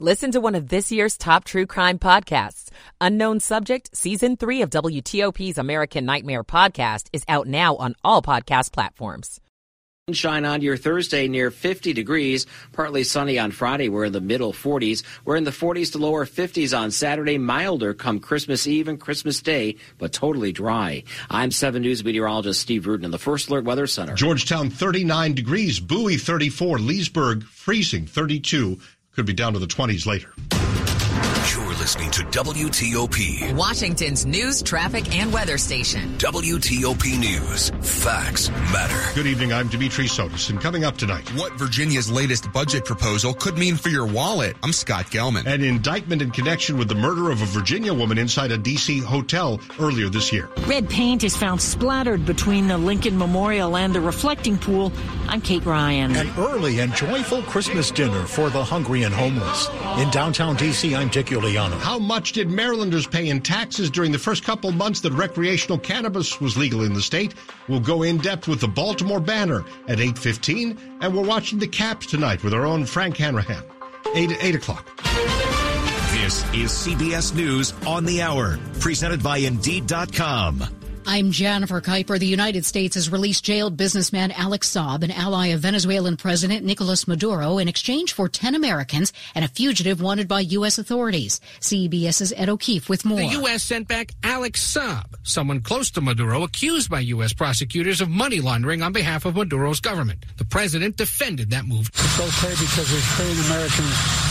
Listen to one of this year's top true crime podcasts. Unknown Subject, Season 3 of WTOP's American Nightmare podcast is out now on all podcast platforms. Sunshine on your Thursday near 50 degrees. Partly sunny on Friday. We're in the middle 40s. We're in the 40s to lower 50s on Saturday. Milder come Christmas Eve and Christmas Day, but totally dry. I'm 7 News meteorologist Steve Rudin in the First Alert Weather Center. Georgetown 39 degrees. Bowie 34. Leesburg freezing 32. Could be down to the 20s later. You're listening to WTOP, Washington's news, traffic, and weather station. WTOP News. Facts matter. Good evening. I'm Dimitri Sotis, and coming up tonight, What Virginia's latest budget proposal could mean for your wallet. I'm Scott Gelman. an indictment in connection with the murder of a Virginia woman inside a D.C. hotel earlier this year. Red paint is found splattered between the Lincoln Memorial and the reflecting pool. I'm Kate Ryan. An early and joyful Christmas dinner for the hungry and homeless. In downtown D.C., I'm Dick Uliano. How much did Marylanders pay in taxes during the first couple months that recreational cannabis was legal in the state? We'll go in depth with the Baltimore Banner at 8.15, and we're watching the Caps tonight with our own Frank Hanrahan. 8, 8 o'clock. This is CBS News on the Hour, presented by Indeed.com. I'm Jennifer Keiper. The United States has released jailed businessman Alex Saab, an ally of Venezuelan President Nicolas Maduro, in exchange for 10 Americans and a fugitive wanted by U.S. authorities. CBS's Ed O'Keefe with more. The U.S. sent back Alex Saab, someone close to Maduro, accused by U.S. prosecutors of money laundering on behalf of Maduro's government. The president defended that move. It's okay because we're freeing American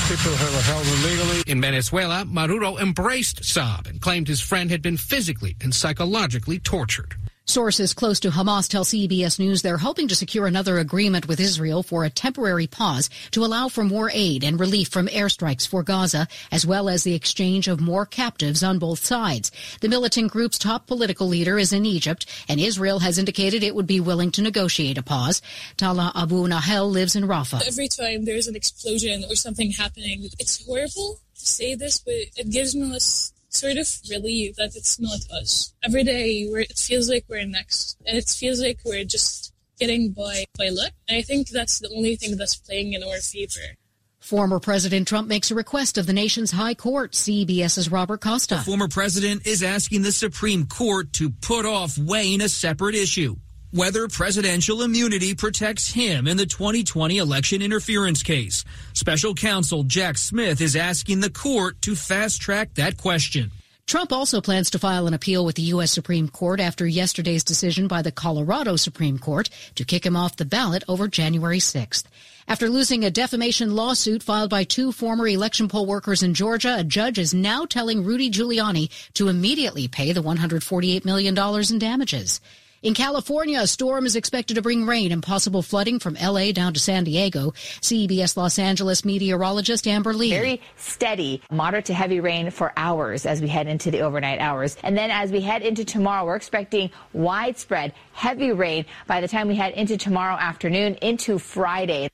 people who are held illegally. In Venezuela, Maduro embraced Saab and claimed his friend had been physically and psychologically tortured. Sources close to Hamas tell CBS News they're hoping to secure another agreement with Israel for a temporary pause to allow for more aid and relief from airstrikes for Gaza, as well as the exchange of more captives on both sides. The militant group's top political leader is in Egypt, and Israel has indicated it would be willing to negotiate a pause. Tala Abu Nahel lives in Rafah. Every time there's an explosion or something happening, it's horrible to say this, but it gives me us sort of relief that it's not us. Every day, we're, it feels like we're next, and it feels like we're just getting by by luck. And I think that's the only thing that's playing in our favor. Former President Trump makes a request of the nation's high court. CBS's Robert Costa. The former president is asking the Supreme Court to put off weighing a separate issue. Whether presidential immunity protects him in the 2020 election interference case. Special counsel Jack Smith is asking the court to fast track that question. Trump also plans to file an appeal with the U.S. Supreme Court after yesterday's decision by the Colorado Supreme Court to kick him off the ballot over January 6th. After losing a defamation lawsuit filed by two former election poll workers in Georgia, a judge is now telling Rudy Giuliani to immediately pay the $148 million in damages. In California, a storm is expected to bring rain and possible flooding from LA down to San Diego. CBS Los Angeles meteorologist Amber Lee. Very steady, moderate to heavy rain for hours as we head into the overnight hours. And then as we head into tomorrow, we're expecting widespread heavy rain by the time we head into tomorrow afternoon into Friday.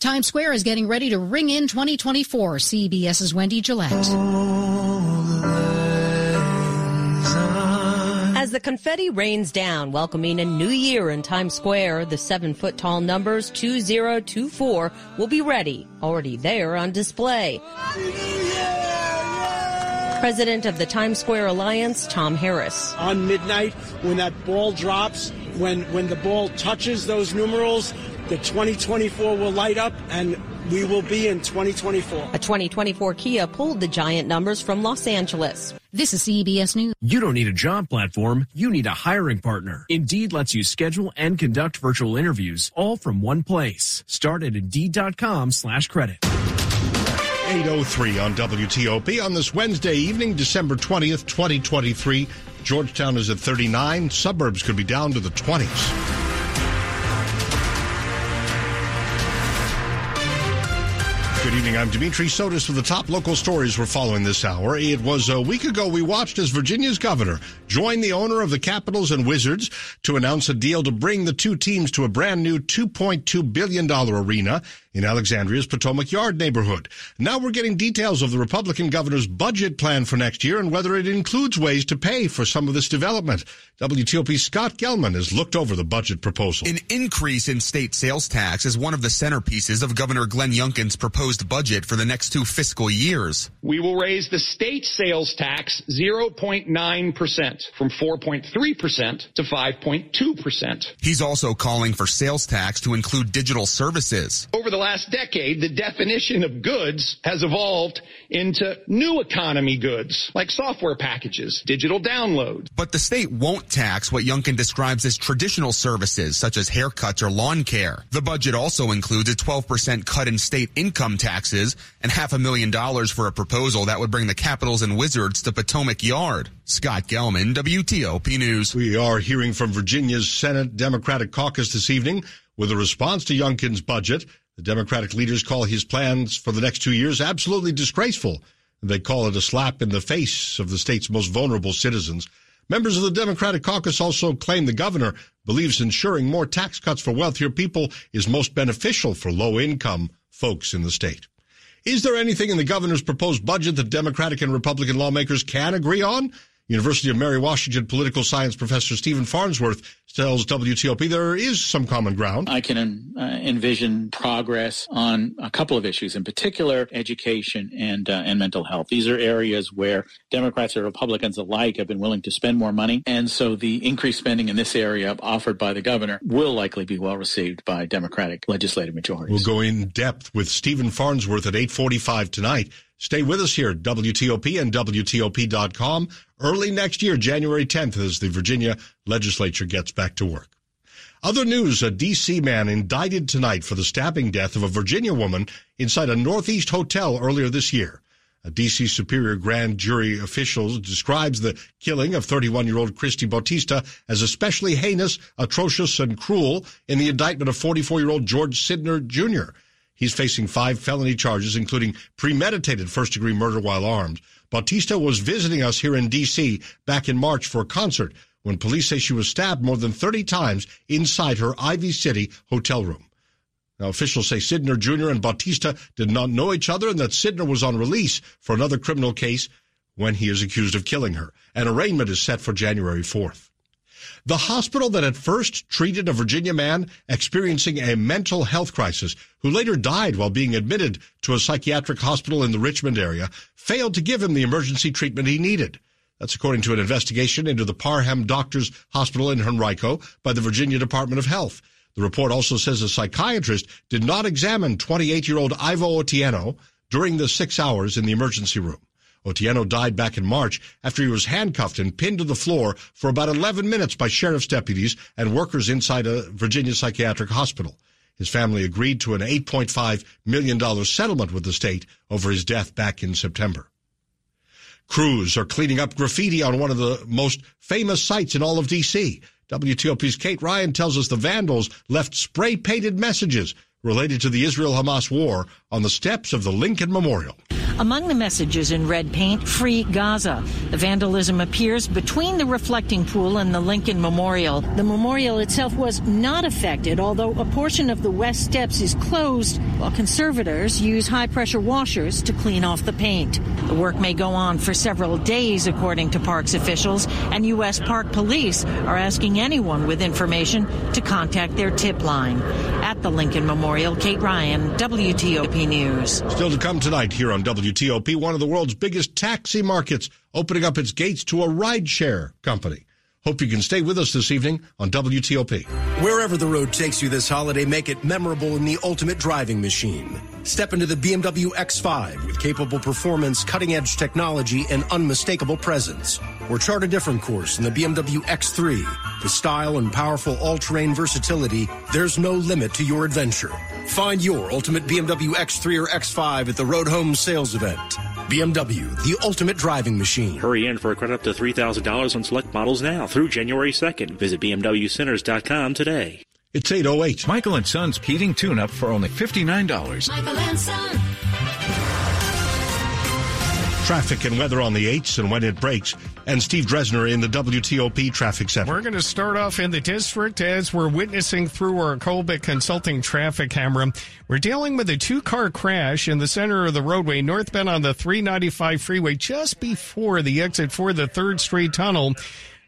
Times Square is getting ready to ring in 2024. CBS's Wendy Gillette. The confetti rains down, welcoming a new year in Times Square, the seven foot tall numbers 2024 will be ready, already there on display. President of the Times Square Alliance, Tom Harris. On midnight, when that ball drops, when, when the ball touches those numerals, the 2024 will light up and we will be in 2024. A 2024 Kia pulled the giant numbers from Los Angeles. This is CBS News. You don't need a job platform, you need a hiring partner. Indeed lets you schedule and conduct virtual interviews all from one place. Start at Indeed.com slash credit. 803 on WTOP on this Wednesday evening, December 20th, 2023. Georgetown is at 39. Suburbs could be down to the 20s. Good evening. I'm Dimitri Sotis with the top local stories we're following this hour. It was a week ago we watched as Virginia's governor joined the owner of the Capitals and Wizards to announce a deal to bring the two teams to a brand new $2.2 billion arena in Alexandria's Potomac Yard neighborhood. Now we're getting details of the Republican governor's budget plan for next year and whether it includes ways to pay for some of this development. WTOP's Scott Gelman has looked over the budget proposal. An increase in state sales tax is one of the centerpieces of Governor Glenn Youngkin's proposed budget for the next two fiscal years. We will raise the state sales tax 0.9% from 4.3% to 5.2%. He's also calling for sales tax to include digital services. Over the last decade, the definition of goods has evolved into new economy goods like software packages, digital downloads. But the state won't tax what Youngkin describes as traditional services such as haircuts or lawn care. The budget also includes a 12% cut in state income taxes and half a million dollars for a proposal that would bring the Capitals and Wizards to Potomac Yard. Scott Gelman, WTOP News. We are hearing from Virginia's Senate Democratic Caucus this evening with a response to Youngkin's budget. The Democratic leaders call his plans for the next two years absolutely disgraceful. They call it a slap in the face of the state's most vulnerable citizens. Members of the Democratic caucus also claim the governor believes ensuring more tax cuts for wealthier people is most beneficial for low income folks in the state. Is there anything in the governor's proposed budget that Democratic and Republican lawmakers can agree on? University of Mary Washington political science professor Stephen Farnsworth tells WTOP there is some common ground. I can uh, envision progress on a couple of issues, in particular education and uh, and mental health. These are areas where Democrats and Republicans alike have been willing to spend more money, and so the increased spending in this area offered by the governor will likely be well received by Democratic legislative majorities. We'll go in depth with Stephen Farnsworth at 8:45 tonight. Stay with us here at WTOP and WTOP.com early next year, January 10th, as the Virginia legislature gets back to work. Other news, a D.C. man indicted tonight for the stabbing death of a Virginia woman inside a Northeast hotel earlier this year. A D.C. Superior Grand Jury official describes the killing of 31-year-old Christy Bautista as especially heinous, atrocious, and cruel in the indictment of 44-year-old George Sydnor Jr., He's facing five felony charges, including premeditated first degree murder while armed. Bautista was visiting us here in D.C. back in March for a concert when police say she was stabbed more than 30 times inside her Ivy City hotel room. Now, officials say Sydnor Jr. and Bautista did not know each other and that Sydnor was on release for another criminal case when he is accused of killing her. An arraignment is set for January 4th. The hospital that at first treated a Virginia man experiencing a mental health crisis who later died while being admitted to a psychiatric hospital in the Richmond area failed to give him the emergency treatment he needed. That's according to an investigation into the Parham Doctors Hospital in Henrico by the Virginia Department of Health. The report also says a psychiatrist did not examine 28-year-old Irvo Otieno during the six hours in the emergency room. Otieno died back in March after he was handcuffed and pinned to the floor for about 11 minutes by sheriff's deputies and workers inside a Virginia psychiatric hospital. His family agreed to an $8.5 million settlement with the state over his death back in September. Crews are cleaning up graffiti on one of the most famous sites in all of D.C. WTOP's Kate Ryan tells us the vandals left spray painted messages related to the Israel Hamas war on the steps of the Lincoln Memorial. Among the messages in red paint, free Gaza. The vandalism appears between the reflecting pool and the Lincoln Memorial. The memorial itself was not affected, although a portion of the west steps is closed, while conservators use high pressure washers to clean off the paint. The work may go on for several days, according to parks officials, and U.S. Park Police are asking anyone with information to contact their tip line. At the Lincoln Memorial, Kate Ryan, WTOP News. Still to come tonight here on WTOP. WTOP, one of the world's biggest taxi markets, opening up its gates to a rideshare company. Hope you can stay with us this evening on WTOP. Wherever the road takes you this holiday, make it memorable in the ultimate driving machine. Step into the BMW X5 with capable performance, cutting edge technology, and unmistakable presence. Or chart a different course in the BMW X3. With style and powerful all terrain versatility, there's no limit to your adventure. Find your ultimate BMW X3 or X5 at the Road Home sales event. BMW, the ultimate driving machine. Hurry in for a credit up to $3,000 on select models now through January 2nd. Visit BMWCenters.com today. It's 808. Michael and Son's heating tune up for only $59. Michael and Son. Traffic and weather on the 8s and when it breaks. And Steve Dresner in the WTOP Traffic Center. We're going to start off in the district as we're witnessing through our Colbert Consulting traffic camera. We're dealing with a two car crash in the center of the roadway northbound on the 395 freeway just before the exit for the 3rd Street Tunnel.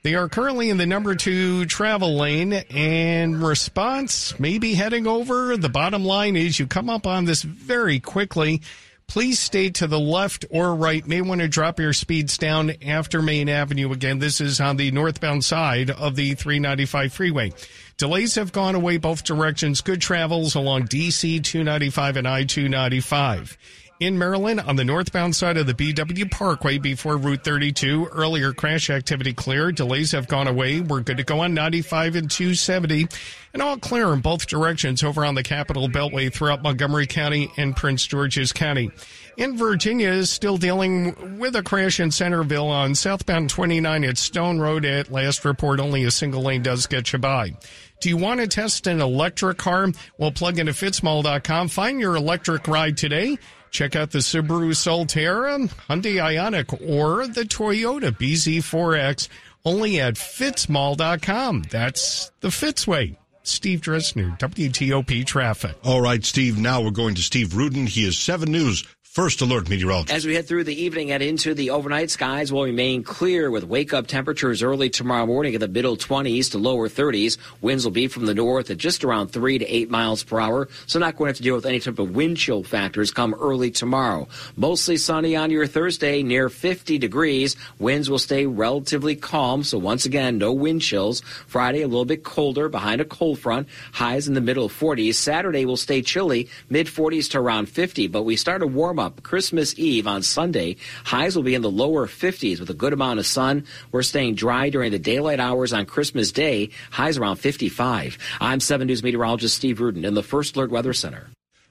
They are currently in the number two travel lane and response may be heading over. The bottom line is you come up on this very quickly. Please stay to the left or right. May want to drop your speeds down after Main Avenue. Again, this is on the northbound side of the 395 freeway. Delays have gone away both directions. Good travels along DC 295 and I 295 in Maryland on the northbound side of the BW Parkway before Route 32. Earlier crash activity clear. Delays have gone away. We're good to go on 95 and 270 and all clear in both directions over on the Capital Beltway throughout Montgomery County and Prince George's County. In Virginia is still dealing with a crash in Centreville on southbound 29 at Stone Road. At last report, only a single lane does get you by. Do you want to test an electric car? Well, plug into fitzmall.com. Find your electric ride today. Check out the Subaru Solterra, Hyundai Ioniq, or the Toyota BZ4X only at fitzmall.com. That's the Fitz way. Steve Dresner, WTOP Traffic. All right, Steve, now we're going to Steve Rudin. He is 7 News First alert meteorologist. As we head through the evening and into the overnight, skies will remain clear with wake up temperatures early tomorrow morning in the middle 20s to lower 30s. Winds will be from the north at just around 3 to 8 miles per hour, so not going to have to deal with any type of wind chill factors come early tomorrow. Mostly sunny on your Thursday, near 50 degrees. Winds will stay relatively calm, so once again, no wind chills. Friday, a little bit colder behind a cold front. Highs in the middle 40s. Saturday will stay chilly, mid 40s to around 50, but we start to warm up Christmas Eve on Sunday. Highs will be in the lower 50s with a good amount of sun. We're staying dry during the daylight hours on Christmas Day. Highs around 55. I'm 7 News meteorologist Steve Rudin in the First Alert Weather Center.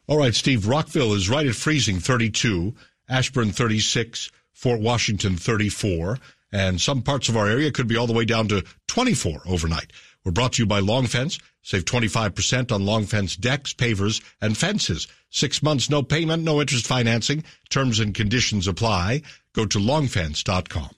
All right, Steve. Rockville is right at freezing 32, Ashburn 36, Fort Washington 34, and some parts of our area could be all the way down to 24 overnight. We're brought to you by Long Fence. Save 25% on Long Fence decks, pavers, and fences. Six months, no payment, no interest financing. Terms and conditions apply. Go to longfence.com.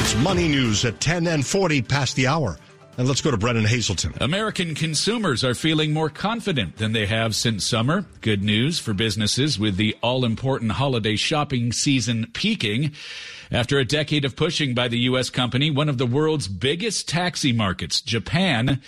It's money news at 10 and 40 past the hour. And let's go to Brennan Haselton. American consumers are feeling more confident than they have since summer. Good news for businesses with the all important holiday shopping season peaking. After a decade of pushing by the U.S. company, one of the world's biggest taxi markets, Japan,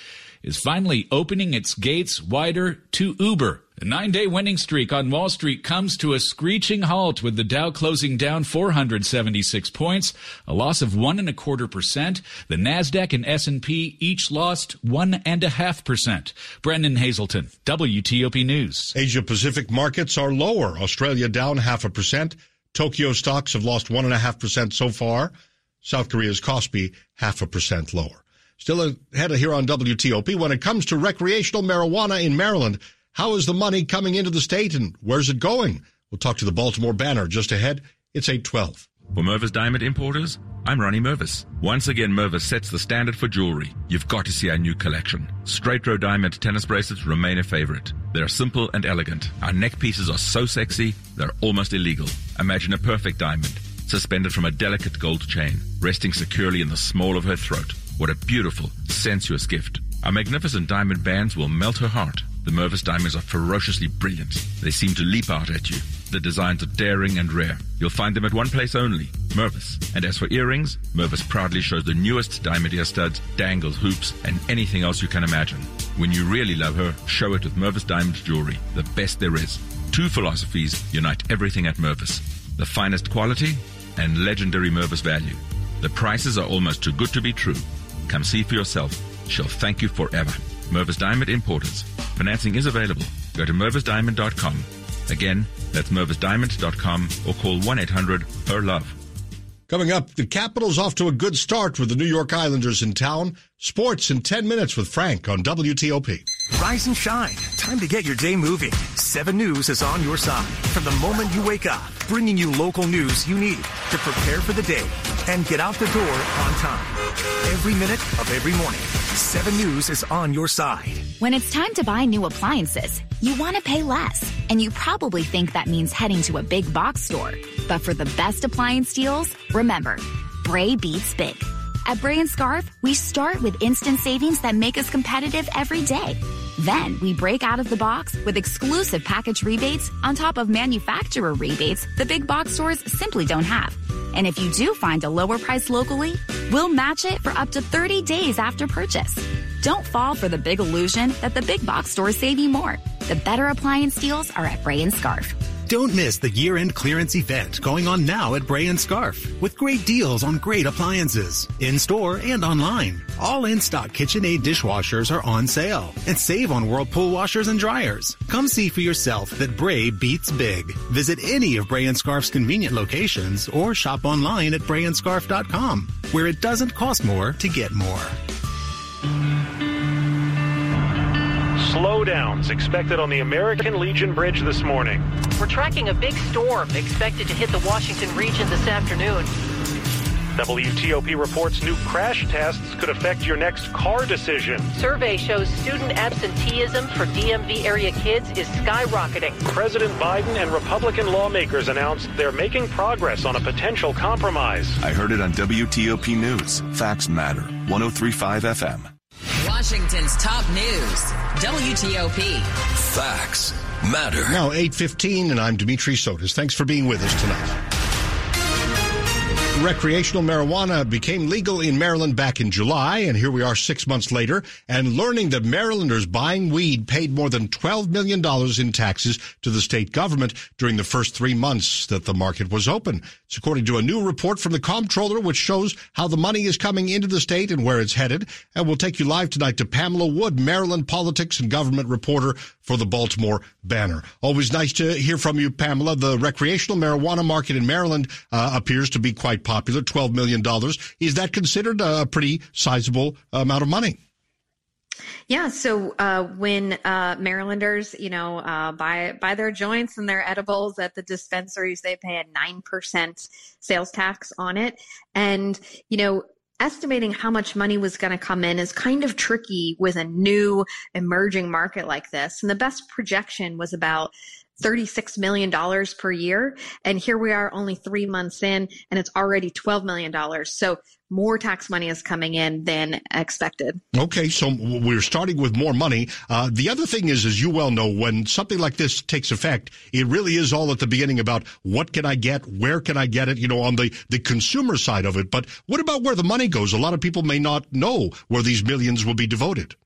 is finally opening its gates wider to Uber. The nine day winning streak on Wall Street comes to a screeching halt with the Dow closing down 476 points, a loss of one and a quarter percent. The Nasdaq and S&P each lost one and a half percent. Brennan Haselton, WTOP News. Asia Pacific markets are lower. Australia down half a percent. Tokyo stocks have lost one and a half percent so far. South Korea's Kospi half a percent lower. Still ahead of here on WTOP when it comes to recreational marijuana in Maryland. How is the money coming into the state and where's it going? We'll talk to the Baltimore Banner just ahead. It's 812. For Mervis Diamond Importers, I'm Ronnie Mervis. Once again, Mervis sets the standard for jewelry. You've got to see our new collection. Straight row diamond tennis bracelets remain a favorite. They're simple and elegant. Our neck pieces are so sexy, they're almost illegal. Imagine a perfect diamond, suspended from a delicate gold chain, resting securely in the small of her throat. What a beautiful, sensuous gift. Our magnificent diamond bands will melt her heart. The Mervis diamonds are ferociously brilliant. They seem to leap out at you. The designs are daring and rare. You'll find them at one place only, Mervis. And as for earrings, Mervis proudly shows the newest diamond ear studs, dangles, hoops, and anything else you can imagine. When you really love her, show it with Mervis Diamond Jewelry, the best there is. Two philosophies unite everything at Mervis. The finest quality and legendary Mervis value. The prices are almost too good to be true. Come see for yourself. She'll thank you forever. Mervis Diamond Importers. Financing is available. Go to mervisdiamond.com. Again, that's mervisdiamond.com or call 1-800-HER-LOVE. Coming up, the Capitals off to a good start with the New York Islanders in town. Sports in 10 minutes with Frank on WTOP. Rise and shine. Time to get your day moving. 7 News is on your side from the moment you wake up, bringing you local news you need to prepare for the day. and get out the door on time. Every minute of every morning, 7 News is on your side. When it's time to buy new appliances, you want to pay less. And you probably think that means heading to a big box store. But for the best appliance deals, remember, Bray beats big. At Bray and Scarff, we start with instant savings that make us competitive every day. Then we break out of the box with exclusive package rebates on top of manufacturer rebates the big box stores simply don't have. And if you do find a lower price locally, we'll match it for up to 30 days after purchase. Don't fall for the big illusion that the big box stores save you more. The better appliance deals are at Bray and Scarff. Don't miss the year-end clearance event going on now at Bray and Scarff with great deals on great appliances in store and online. All in-stock KitchenAid dishwashers are on sale and save on Whirlpool washers and dryers. Come see for yourself that Bray beats big. Visit any of Bray and Scarff's convenient locations or shop online at brayandscarff.com where it doesn't cost more to get more. Slowdowns expected on the American Legion Bridge this morning. We're tracking a big storm expected to hit the Washington region this afternoon. WTOP reports new crash tests could affect your next car decision. Survey shows student absenteeism for DMV area kids is skyrocketing. President Biden and Republican lawmakers announced they're making progress on a potential compromise. I heard it on WTOP News. Facts matter. 1035 FM. Washington's top news. WTOP. Facts matter. Now 8:15 and I'm Dimitri Sotis. Thanks for being with us tonight. Recreational marijuana became legal in Maryland back in July, and here we are six months later, and learning that Marylanders buying weed paid more than $12 million in taxes to the state government during the first three months that the market was open. It's according to a new report from the comptroller, which shows how the money is coming into the state and where it's headed. And we'll take you live tonight to Pamela Wood, Maryland politics and government reporter for the Baltimore Banner. Always nice to hear from you, Pamela. The recreational marijuana market in Maryland uh, appears to be quite popular, $12 million. Is that considered a pretty sizable amount of money? Yeah. So uh, when uh, Marylanders, you know, uh, buy buy their joints and their edibles at the dispensaries, they pay a nine percent sales tax on it, and you know. Estimating how much money was going to come in is kind of tricky with a new emerging market like this. And the best projection was about $36 million per year. And here we are only three months in and it's already $12 million. So more tax money is coming in than expected. Okay, so we're starting with more money. Uh, the other thing is, as you well know, when something like this takes effect, it really is all at the beginning about what can I get, where can I get it, you know, on the, the consumer side of it. But what about where the money goes? A lot of people may not know where these millions will be devoted.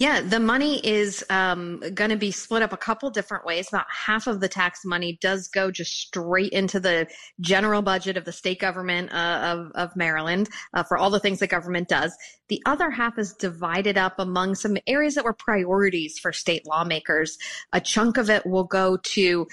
Yeah, the money is um, going to be split up a couple different ways. About half of the tax money does go just straight into the general budget of the state government uh, of, of Maryland uh, for all the things the government does. The other half is divided up among some areas that were priorities for state lawmakers. A chunk of it will go to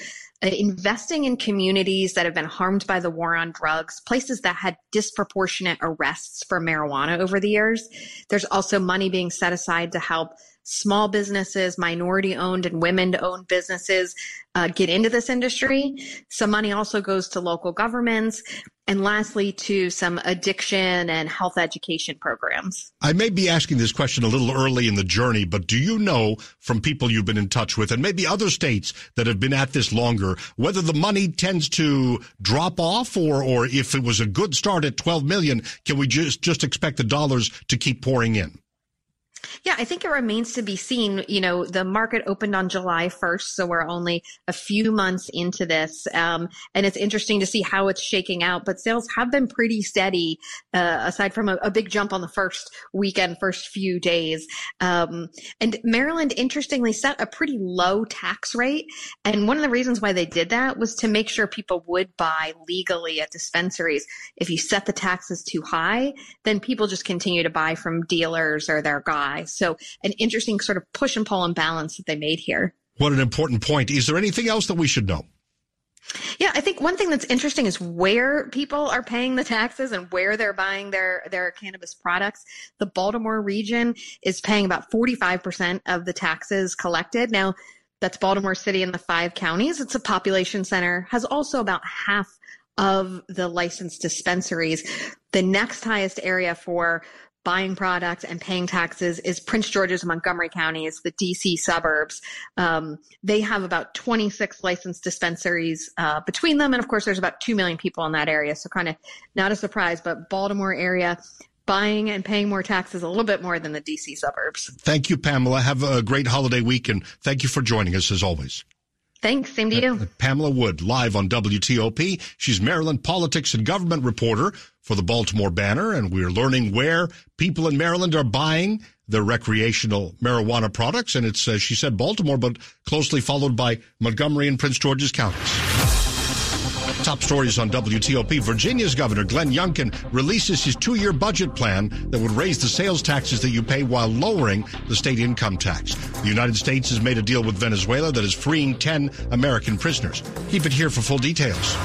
uh, investing in communities that have been harmed by the war on drugs, places that had disproportionate arrests for marijuana over the years. There's also money being set aside to help small businesses, minority owned and women owned businesses uh, get into this industry. Some money also goes to local governments. And lastly, to some addiction and health education programs. I may be asking this question a little early in the journey, but do you know from people you've been in touch with and maybe other states that have been at this longer, whether the money tends to drop off or, or if it was a good start at 12 million, can we just, just expect the dollars to keep pouring in? Yeah, I think it remains to be seen. You know, the market opened on July 1st, so we're only a few months into this. Um, and it's interesting to see how it's shaking out, but sales have been pretty steady, uh, aside from a, a, big jump on the first weekend, first few days. Um, and Maryland, interestingly, set a pretty low tax rate. And one of the reasons why they did that was to make sure people would buy legally at dispensaries. If you set the taxes too high, then people just continue to buy from dealers or their guys. So an interesting sort of push and pull and balance that they made here. What an important point. Is there anything else that we should know? Yeah, I think one thing that's interesting is where people are paying the taxes and where they're buying their, their cannabis products. The Baltimore region is paying about 45% of the taxes collected. Now, that's Baltimore City and the five counties. It's a population center, has also about half of the licensed dispensaries. The next highest area for buying products and paying taxes is Prince George's and Montgomery counties, the DC suburbs. Um, they have about 26 licensed dispensaries uh, between them. And of course, there's about 2 million people in that area. So kind of not a surprise, but Baltimore area buying and paying more taxes a little bit more than the DC suburbs. Thank you, Pamela. Have a great holiday week and thank you for joining us as always. Thanks. Same to you. Uh, Pamela Wood, live on WTOP. She's Maryland politics and government reporter for the Baltimore Banner, and we're learning where people in Maryland are buying their recreational marijuana products. And it's, uh, she said Baltimore, but closely followed by Montgomery and Prince George's counties. Top stories on WTOP. Virginia's Governor Glenn Youngkin releases his two year budget plan that would raise the sales taxes that you pay while lowering the state income tax. The United States has made a deal with Venezuela that is freeing 10 American prisoners. Keep it here for full details.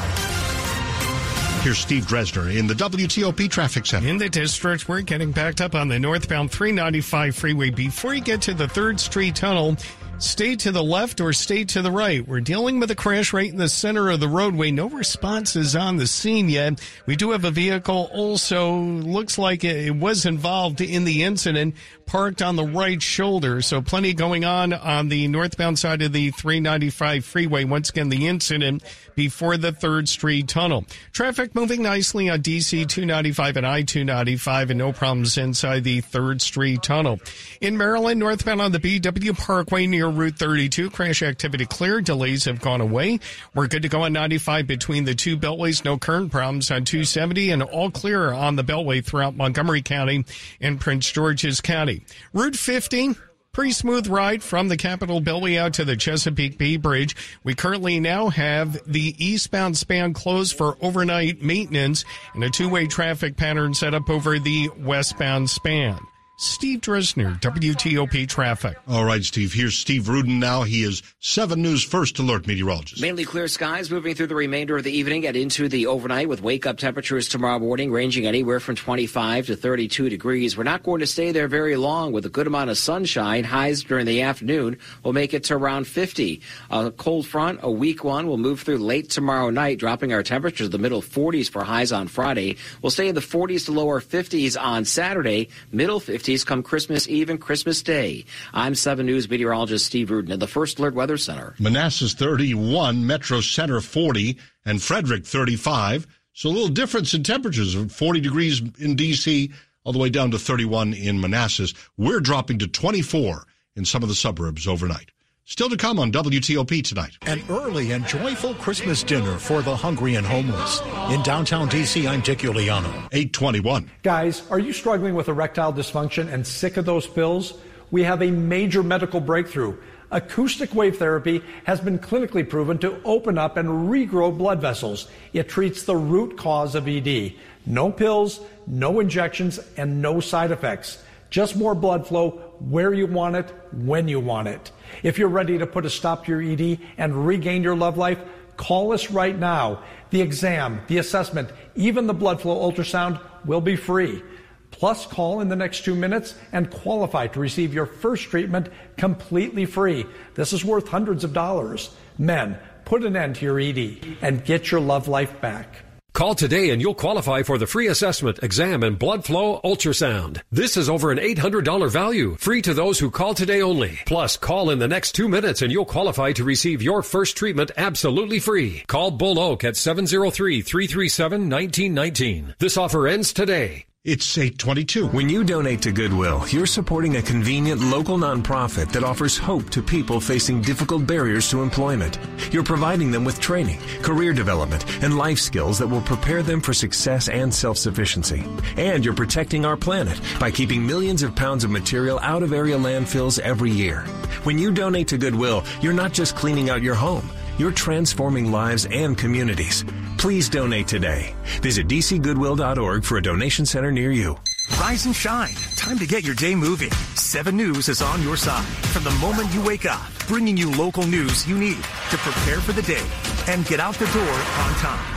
Here's Steve Dresner in the WTOP Traffic Center. In the district, we're getting backed up on the northbound 395 freeway. Before you get to the 3rd Street Tunnel, Stay to the left or stay to the right. We're dealing with a crash right in the center of the roadway. No responses on the scene yet. We do have a vehicle also looks like it was involved in the incident parked on the right shoulder. So plenty going on on the northbound side of the 395 freeway. Once again, the incident before the 3rd Street Tunnel. Traffic moving nicely on DC 295 and I 295 and no problems inside the 3rd Street Tunnel. In Maryland, northbound on the BW Parkway near Route 32, crash activity clear. Delays have gone away. We're good to go on 95 between the two beltways. No current problems on 270 and all clear on the beltway throughout Montgomery County and Prince George's County. Route 50, Pretty smooth ride from the Capital Beltway out to the Chesapeake Bay Bridge. We currently now have the eastbound span closed for overnight maintenance and a two-way traffic pattern set up over the westbound span. Steve Dresner, WTOP Traffic. All right, Steve. Here's Steve Rudin now. He is 7 News First Alert meteorologist. Mainly clear skies moving through the remainder of the evening and into the overnight with wake up temperatures tomorrow morning ranging anywhere from 25 to 32 degrees. We're not going to stay there very long with a good amount of sunshine. Highs during the afternoon will make it to around 50. A cold front, a weak one, will move through late tomorrow night, dropping our temperatures to the middle 40s for highs on Friday. We'll stay in the 40s to lower 50s on Saturday, middle 50s come Christmas Eve and Christmas Day. I'm 7 News meteorologist Steve Rudin at the First Alert Weather Center. Manassas 31, Metro Center 40, and Frederick 35. So a little difference in temperatures 40 degrees in D.C., all the way down to 31 in Manassas. We're dropping to 24 in some of the suburbs overnight. Still to come on WTOP tonight. An early and joyful Christmas dinner for the hungry and homeless. In downtown D.C., I'm Dick Uliano. 821. Guys, are you struggling with erectile dysfunction and sick of those pills? We have a major medical breakthrough. Acoustic wave therapy has been clinically proven to open up and regrow blood vessels. It treats the root cause of ED. No pills, no injections, and no side effects. Just more blood flow where you want it, when you want it. If you're ready to put a stop to your ED and regain your love life, call us right now. The exam, the assessment, even the blood flow ultrasound will be free. Plus, call in the next two minutes and qualify to receive your first treatment completely free. This is worth hundreds of dollars. Men, put an end to your ED and get your love life back. Call today and you'll qualify for the free assessment, exam, and blood flow ultrasound. This is over an $800 value, free to those who call today only. Plus, call in the next two minutes and you'll qualify to receive your first treatment absolutely free. Call Bull Oak at 703-337-1919. This offer ends today. It's 822. When you donate to Goodwill, you're supporting a convenient local nonprofit that offers hope to people facing difficult barriers to employment. You're providing them with training, career development, and life skills that will prepare them for success and self-sufficiency. And you're protecting our planet by keeping millions of pounds of material out of area landfills every year. When you donate to Goodwill, you're not just cleaning out your home. You're transforming lives and communities. Please donate today. Visit dcgoodwill.org for a donation center near you. Rise and shine. Time to get your day moving. 7 News is on your side from the moment you wake up, bringing you local news you need to prepare for the day and get out the door on time.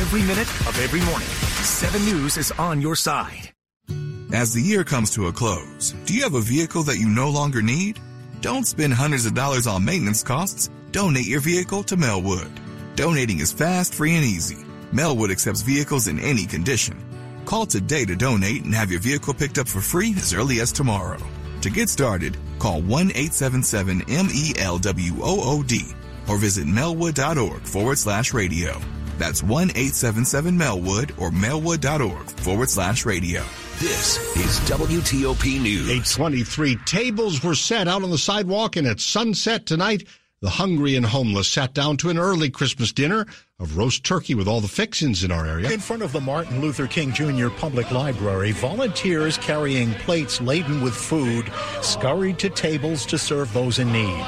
Every minute of every morning, 7 News is on your side. As the year comes to a close, do you have a vehicle that you no longer need? Don't spend hundreds of dollars on maintenance costs. Donate your vehicle to Melwood. Donating is fast, free, and easy. Melwood accepts vehicles in any condition. Call today to donate and have your vehicle picked up for free as early as tomorrow. To get started, call 1-877-MELWOOD or visit melwood.org forward slash radio. That's 1-877-MELWOOD or melwood.org forward slash radio. This is WTOP News. 823 tables were set out on the sidewalk and at sunset tonight, the hungry and homeless sat down to an early Christmas dinner of roast turkey with all the fixings in our area. In front of the Martin Luther King Jr. Public Library, volunteers carrying plates laden with food scurried to tables to serve those in need.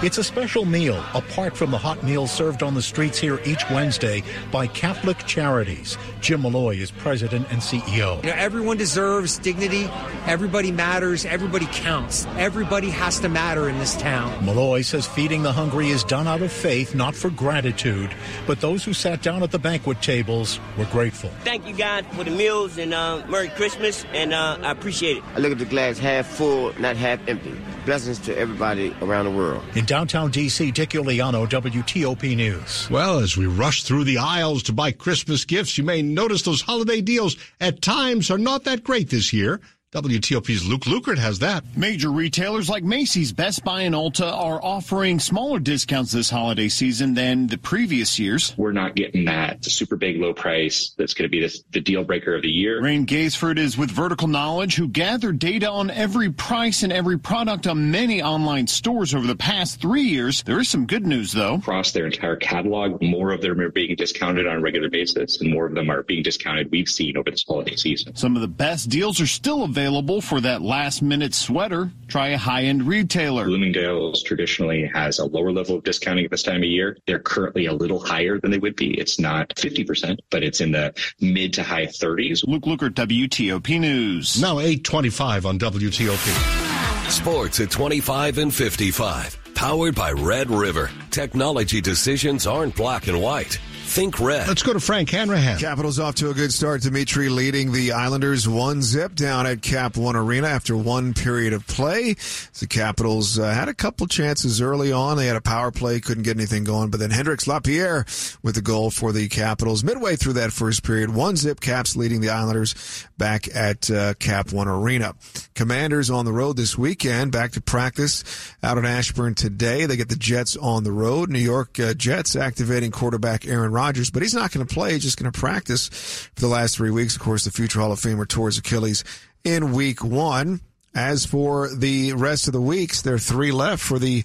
It's a special meal apart from the hot meals served on the streets here each Wednesday by Catholic Charities. Jim Malloy is president and CEO. You know, everyone deserves dignity. Everybody matters. Everybody counts. Everybody has to matter in this town. Malloy says feeding the hungry is done out of faith, not for gratitude. But those who sat down at the banquet tables were grateful. Thank you, God, for the meals and uh, Merry Christmas, and uh, I appreciate it. I look at the glass half full, not half empty. Blessings to everybody around the world. In downtown D.C., Dick Uliano, WTOP News. Well, as we rush through the aisles to buy Christmas gifts, you may notice those holiday deals at times are not that great this year. WTOP's Luke Lukert has that. Major retailers like Macy's, Best Buy, and Ulta are offering smaller discounts this holiday season than the previous years. We're not getting that super big low price that's going to be this, the deal breaker of the year. Rain Gaisford is with Vertical Knowledge, who gathered data on every price and every product on many online stores over the past three years. There is some good news, though. Across their entire catalog, more of them are being discounted on a regular basis, and more of them are being discounted we've seen over this holiday season. Some of the best deals are still available available for that last minute sweater. Try a high end retailer. Bloomingdale's traditionally has a lower level of discounting at this time of year. They're currently a little higher than they would be. It's not 50%, but it's in the mid to high 30s. Luke Lukert, WTOP News. Now 825 on WTOP. Sports at 25 and 55. Powered by Red River. Technology decisions aren't black and white Think red. Let's go to Frank Hanrahan. Capitals off to a good start. Dimitri leading the Islanders one zip down at Cap One Arena after one period of play. The Capitals uh, had a couple chances early on. They had a power play, couldn't get anything going, but then Hendrix Lapierre with the goal for the Capitals midway through that first period. One zip Caps leading the Islanders back at uh, Cap One Arena. Commanders on the road this weekend, back to practice out in Ashburn today. They get the Jets on the road. New York uh, Jets activating quarterback Aaron Rodgers, but he's not going to play. He's just going to practice for the last three weeks. Of course, the future Hall of Famer his Achilles in week one. As for the rest of the weeks, there are three left for the